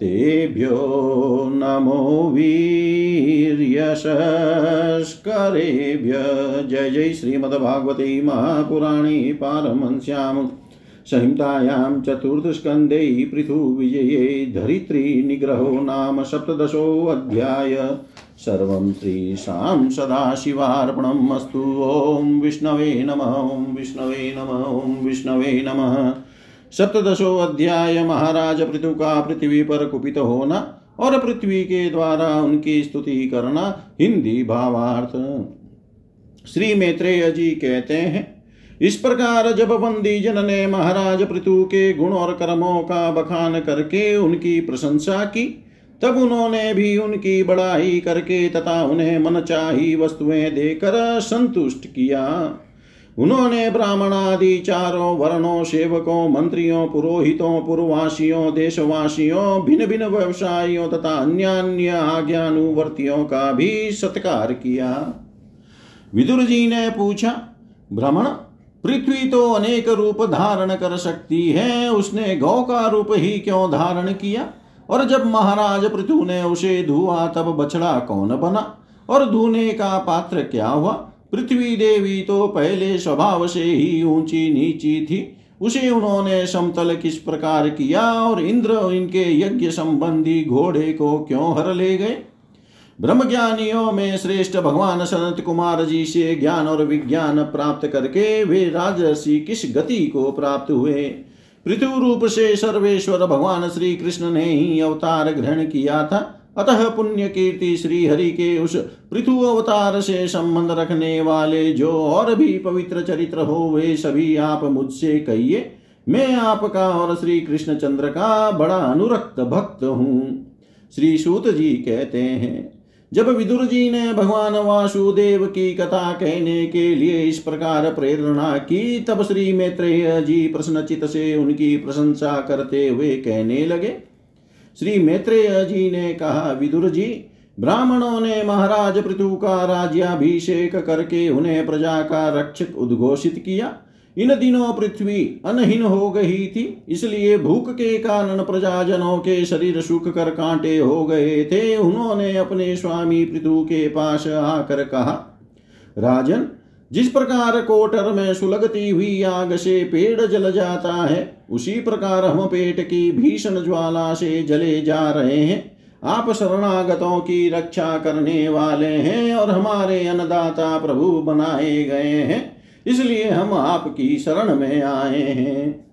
तेभ्यो नमो वीर्यशस्करेभ्य। जय जय श्रीमद्भागवते महापुराणे पारमंस्याम्। संहितायां चतुर्थस्कन्धे पृथुविजये धरित्रीनिग्रहो नाम सप्तदशोऽध्याय सर्वं श्रीशां सदाशिवार्पणम् अस्तु। ॐ विष्णवे नमः, ॐ विष्णवे नमः, ॐ विष्णवे नमः। सप्तदशो अध्याय महाराज पृथु का पृथ्वी पर कुपित होना और पृथ्वी के द्वारा उनकी स्तुति करना हिंदी भावार्थ। श्री मैत्रेय जी कहते हैं, इस प्रकार जब बंदी जन ने महाराज पृथु के गुण और कर्मों का बखान करके उनकी प्रशंसा की, तब उन्होंने भी उनकी बड़ाई करके तथा उन्हें मन चाही वस्तुएँ देकर संतुष्ट किया। उन्होंने ब्राह्मण आदि चारों वर्णों, सेवकों, मंत्रियों, पुरोहितों, पूर्ववासियों, देशवासियों भिन्न भिन्न व्यवसायियों तथा अन्य अन्य आज्ञानुवर्तियों का भी सत्कार किया। विदुर जी ने पूछा भ्रमण पृथ्वी तो अनेक रूप धारण कर सकती है, उसने गौ का रूप ही क्यों धारण किया? और जब महाराज पृथु ने उसे धुआ, तब बछड़ा कौन बना? और धुने का पात्र क्या हुआ? पृथ्वी देवी तो पहले स्वभाव से ही ऊँची नीची थी। उसे उन्होंने समतल किस प्रकार किया और इंद्र इनके यज्ञ संबंधी घोड़े को क्यों हर ले गए? ब्रह्मज्ञानियों में श्रेष्ठ भगवान सनत कुमार जी से ज्ञान और विज्ञान प्राप्त करके वे राजसी किस गति को प्राप्त हुए? पृथ्वी रूप से सर्वेश्वर भगवान श्री कृष्ण ने ही अवतार ग्रहण किया था। अतः पुण्य कीर्ति श्री हरि के उस पृथु अवतार से संबंध रखने वाले जो और भी पवित्र चरित्र हो, वे सभी आप मुझसे कहिए, मैं आपका और श्री कृष्ण चंद्र का बड़ा अनुरक्त भक्त हूँ। श्री सूत जी कहते हैं, जब विदुर जी ने भगवान वासुदेव की कथा कहने के लिए इस प्रकार प्रेरणा की, तब श्री मैत्रेय जी प्रश्नचित से उनकी प्रशंसा करते हुए कहने लगे श्री मैत्रेय जी ने कहा, विदुर जी, ब्राह्मणों ने महाराज पृथु का राज्याभिषेक करके उन्हें प्रजा का रक्षक उद्घोषित किया। इन दिनों पृथ्वी अनहीन हो गई थी, इसलिए भूख के कारण प्रजाजनों के शरीर सूख कर कांटे हो गए थे। उन्होंने अपने स्वामी पृथु के पास आकर कहा, राजन जिस प्रकार कोटर में सुलगती हुई आग से पेड़ जल जाता है, उसी प्रकार हम पेट की भीषण ज्वाला से जले जा रहे हैं। आप शरणागतों की रक्षा करने वाले हैं और हमारे अन्नदाता प्रभु बनाए गए हैं। इसलिए हम आपकी शरण में आए हैं।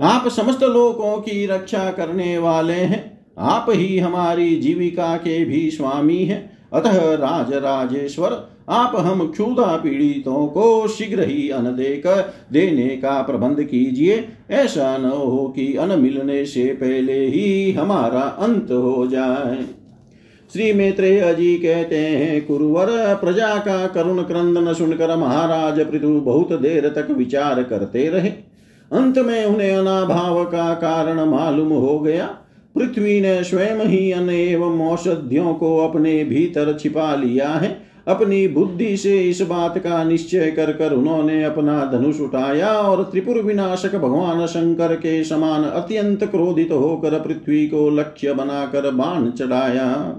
आप समस्त लोगों की रक्षा करने वाले हैं। आप ही हमारी जीविका के भी स्वामी हैं। अतः राज राजेश्वर आप हम क्षुधा पीड़ितों को शीघ्र ही अन्न देकर, देने का प्रबंध कीजिए। ऐसा न हो कि अन्न मिलने से पहले ही हमारा अंत हो जाए। श्री मैत्रेय जी कहते हैं, कुरुवर प्रजा का करुण क्रंदन सुनकर महाराज पृथु बहुत देर तक विचार करते रहे। अंत में उन्हें अनाभाव का कारण मालूम हो गया। पृथ्वी ने स्वयं ही अन्न एवं औषधियों को अपने भीतर छिपा लिया है। अपनी बुद्धि से इस बात का निश्चय कर कर उन्होंने अपना धनुष उठाया और त्रिपुर विनाशक भगवान शंकर के समान अत्यंत क्रोधित होकर पृथ्वी को लक्ष्य बनाकर बाण चढ़ाया।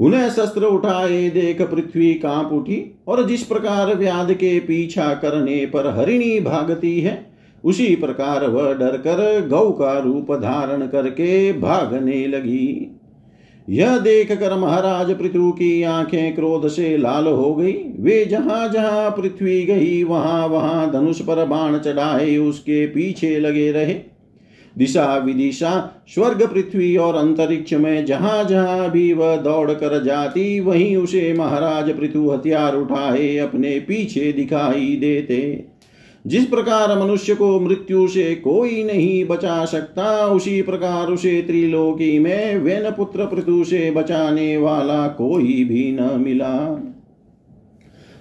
उन्हें शस्त्र उठाए, देख पृथ्वी काँप उठी और जिस प्रकार व्याध के पीछा करने पर हरिणी भागती है, उसी प्रकार वह डर कर गौ का रूप धारण करके भागने लगी। यह देख कर महाराज पृथु की आँखें क्रोध से लाल हो गई। वे जहाँ जहाँ पृथ्वी गई, वहाँ वहाँ धनुष पर बाण चढ़ाए उसके पीछे लगे रहे। दिशा विदिशा, स्वर्ग पृथ्वी और अंतरिक्ष में जहाँ जहाँ भी वह दौड़ कर जाती, वहीं उसे महाराज पृथु हथियार उठाए, अपने पीछे दिखाई देते। जिस प्रकार मनुष्य को मृत्यु से कोई नहीं बचा सकता, उसी प्रकार उसे त्रिलोकी में वेन पुत्र पृथु से बचाने वाला कोई भी न मिला।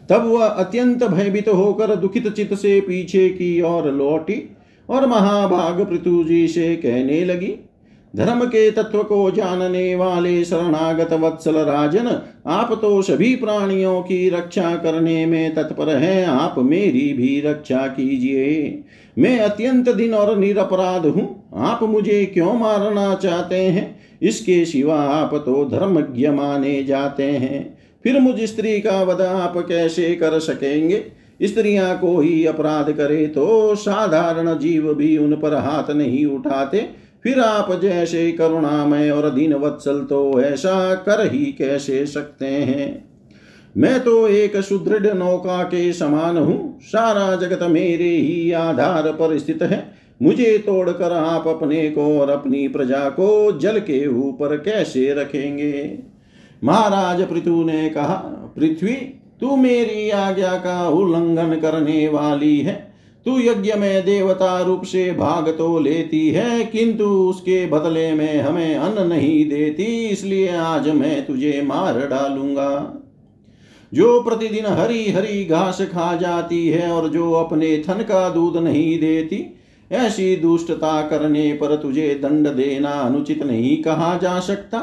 तब वह अत्यंत भयभीत होकर दुखित चित से पीछे की ओर लौटी और महाभाग पृथु जी से कहने लगी धर्म के तत्व को जानने वाले शरणागत वत्सल राजन, आप तो सभी प्राणियों की रक्षा करने में तत्पर हैं, आप मेरी भी रक्षा कीजिए। मैं अत्यंत दिन और निरपराध हूँ, आप मुझे क्यों मारना चाहते हैं? इसके सिवा आप तो धर्मज्ञ माने जाते हैं। फिर मुझ स्त्री का वध आप कैसे कर सकेंगे? स्त्रियाँ को ही अपराध करे तो साधारण जीव भी उन पर हाथ नहीं उठाते। फिर आप जैसे करुणामय और दीन वत्सल तो ऐसा कर ही कैसे सकते हैं? मैं तो एक सुदृढ़ नौका के समान हूँ। सारा जगत मेरे ही आधार पर स्थित है। मुझे तोड़कर आप अपने को और अपनी प्रजा को जल के ऊपर कैसे रखेंगे? महाराज पृथु ने कहा, पृथ्वी, तू मेरी आज्ञा का उल्लंघन करने वाली है। तू यज्ञ में देवता रूप से भाग तो लेती है, किंतु उसके बदले में हमें अन्न नहीं देती, इसलिए आज मैं तुझे मार डालूँगा। जो प्रतिदिन हरी हरी घास खा जाती है और जो अपने थन का दूध नहीं देती, ऐसी दुष्टता करने पर तुझे दंड देना अनुचित नहीं कहा जा सकता।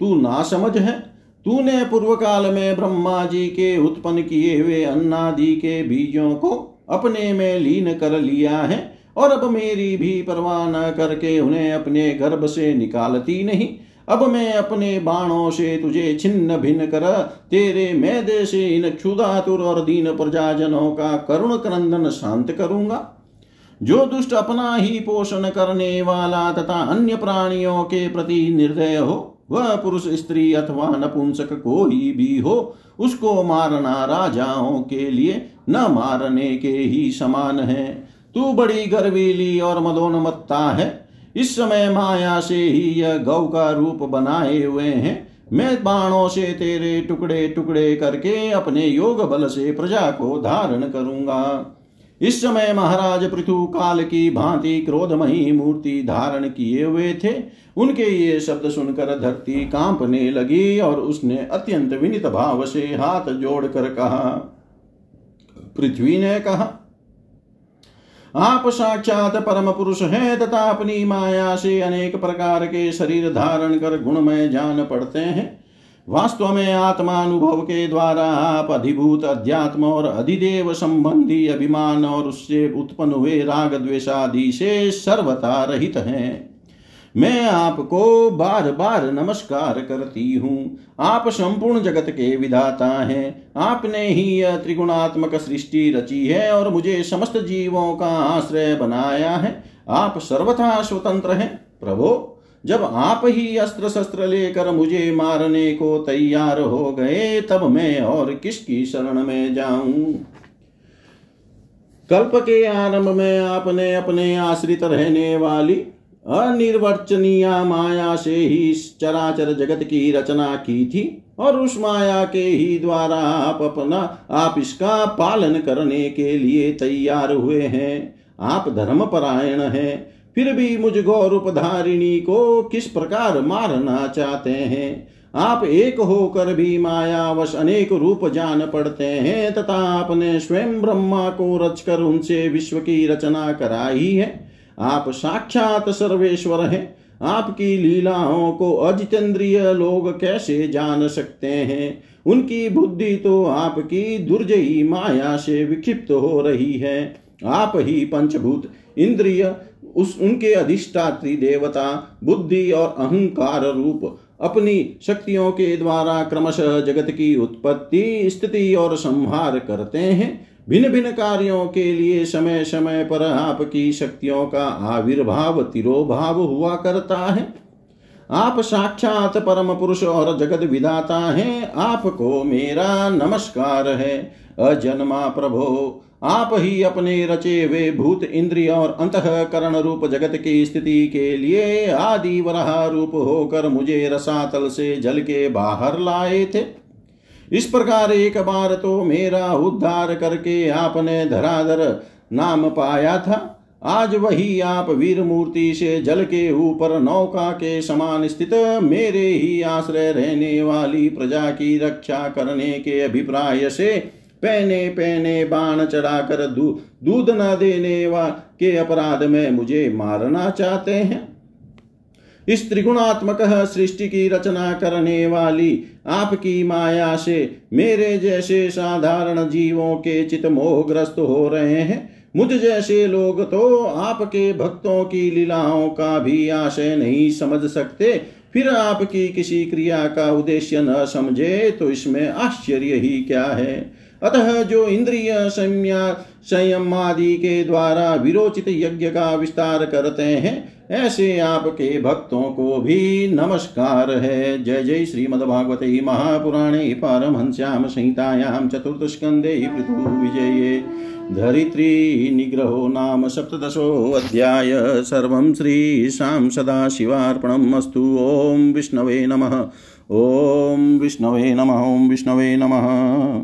तू ना समझ है। तूने पूर्व काल में ब्रह्मा जी के उत्पन्न किए हुए अन्नादि के बीजों को अपने में लीन कर लिया है, और अब मेरी भी परवाह न करके उन्हें अपने गर्भ से निकालती नहीं। अब मैं अपने बाणों से तुझे छिन्न भिन्न कर, तेरे मैदे से इन क्षुदातुर और दीन प्रजाजनों का करुण क्रंदन शांत करूँगा। जो दुष्ट अपना ही पोषण करने वाला तथा अन्य प्राणियों के प्रति निर्दय हो वह पुरुष स्त्री अथवा नपुंसक कोई भी हो, उसको मारना राजाओं के लिए न मारने के ही समान है। तू बड़ी गर्वीली और मदोन्मत्ता है। इस समय माया से ही यह गौ का रूप बनाए हुए हैं। मैं बाणों से तेरे टुकड़े टुकड़े करके अपने योग बल से प्रजा को धारण करूँगा। इस समय महाराज पृथु काल की भांति क्रोधमयी मूर्ति धारण किए हुए थे। उनके ये शब्द सुनकर धरती कांपने लगी और उसने अत्यंत विनित भाव से हाथ जोड़कर कहा, पृथ्वी ने कहा, आप साक्षात परम पुरुष हैं तथा अपनी माया से अनेक प्रकार के शरीर धारण कर गुणमय जान पड़ते हैं। वास्तव में आत्मानुभव के द्वारा आप अधिभूत अध्यात्म और अधिदेव संबंधी अभिमान और उससे उत्पन्न हुए राग द्वेषादि से सर्वथा रहित हैं। मैं आपको बार बार नमस्कार करती हूँ। आप संपूर्ण जगत के विधाता हैं। आपने ही यह त्रिगुणात्मक सृष्टि रची है और मुझे समस्त जीवों का आश्रय बनाया है। आप सर्वथा स्वतंत्र हैं। प्रभो जब आप ही अस्त्र शस्त्र लेकर मुझे मारने को तैयार हो गए, तब मैं और किसकी शरण में जाऊँ? कल्प के आरंभ में आपने अपने आश्रित रहने वाली अनिर्वचनीय माया से ही चराचर जगत की रचना की थी और उस माया के ही द्वारा आप अपना, आप इसका पालन करने के लिए तैयार हुए हैं। आप धर्म परायण हैं। फिर भी मुझ गौरूप धारिणी को किस प्रकार मारना चाहते हैं? आप एक होकर भी मायावश अनेक रूप जान पड़ते हैं, तथा आपने स्वयं ब्रह्मा को रचकर उनसे विश्व की रचना कराई है। आप साक्षात सर्वेश्वर हैं। आपकी लीलाओं को अजितेंद्रिय लोग कैसे जान सकते हैं? उनकी बुद्धि तो आपकी दुर्जयी माया से विक्षिप्त हो रही है। आप ही पंचभूत, इंद्रिय उस उनके अधिष्ठात्री देवता, बुद्धि और अहंकार रूप अपनी शक्तियों के द्वारा क्रमशः जगत की उत्पत्ति, स्थिति और संहार करते हैं। भिन्न भिन्न कार्यों के लिए समय समय पर आपकी शक्तियों का आविर्भाव, तिरोभाव हुआ करता है। आप साक्षात परम पुरुष और जगत विधाता हैं। आपको मेरा नमस्कार है। अजन्मा प्रभो आप ही अपने रचे वे भूत इंद्रिय और अंतकरण रूप जगत की स्थिति के लिए आदि वराह रूप होकर मुझे रसातल से जल के बाहर लाए थे। इस प्रकार एक बार तो मेरा उद्धार करके आपने धराधर नाम पाया था। आज वही आप वीर मूर्ति से जल के ऊपर नौका के समान स्थित मेरे ही आश्रय रहने वाली प्रजा की रक्षा करने के अभिप्राय से पहने पहने बाण चढ़ाकर दू, दूध न देने वा के अपराध में मुझे मारना चाहते हैं। इस त्रिगुणात्मक सृष्टि की रचना करने वाली आपकी माया से मेरे जैसे साधारण जीवों के चित मोहग्रस्त हो रहे हैं। मुझ जैसे लोग तो आपके भक्तों की लीलाओं का भी आशय नहीं समझ सकते। फिर आपकी किसी क्रिया का उद्देश्य न समझे तो इसमें आश्चर्य ही क्या है? अतः जो इंद्रिय संयम संयम आदि के द्वारा विरोचित यज्ञ का विस्तार करते हैं, ऐसे आपके भक्तों को भी नमस्कार है। जय जय श्रीमद्भागवते महापुराणे पारमहंस्याम संहितायां विजये धरित्री निग्रहो नाम सप्तदशोऽध्याय सर्वं श्रीशां सदाशिवार्पणम् अस्तु। ॐ विष्णवे नमः। ॐ विष्णवे नमः। ॐ विष्णवे नमः।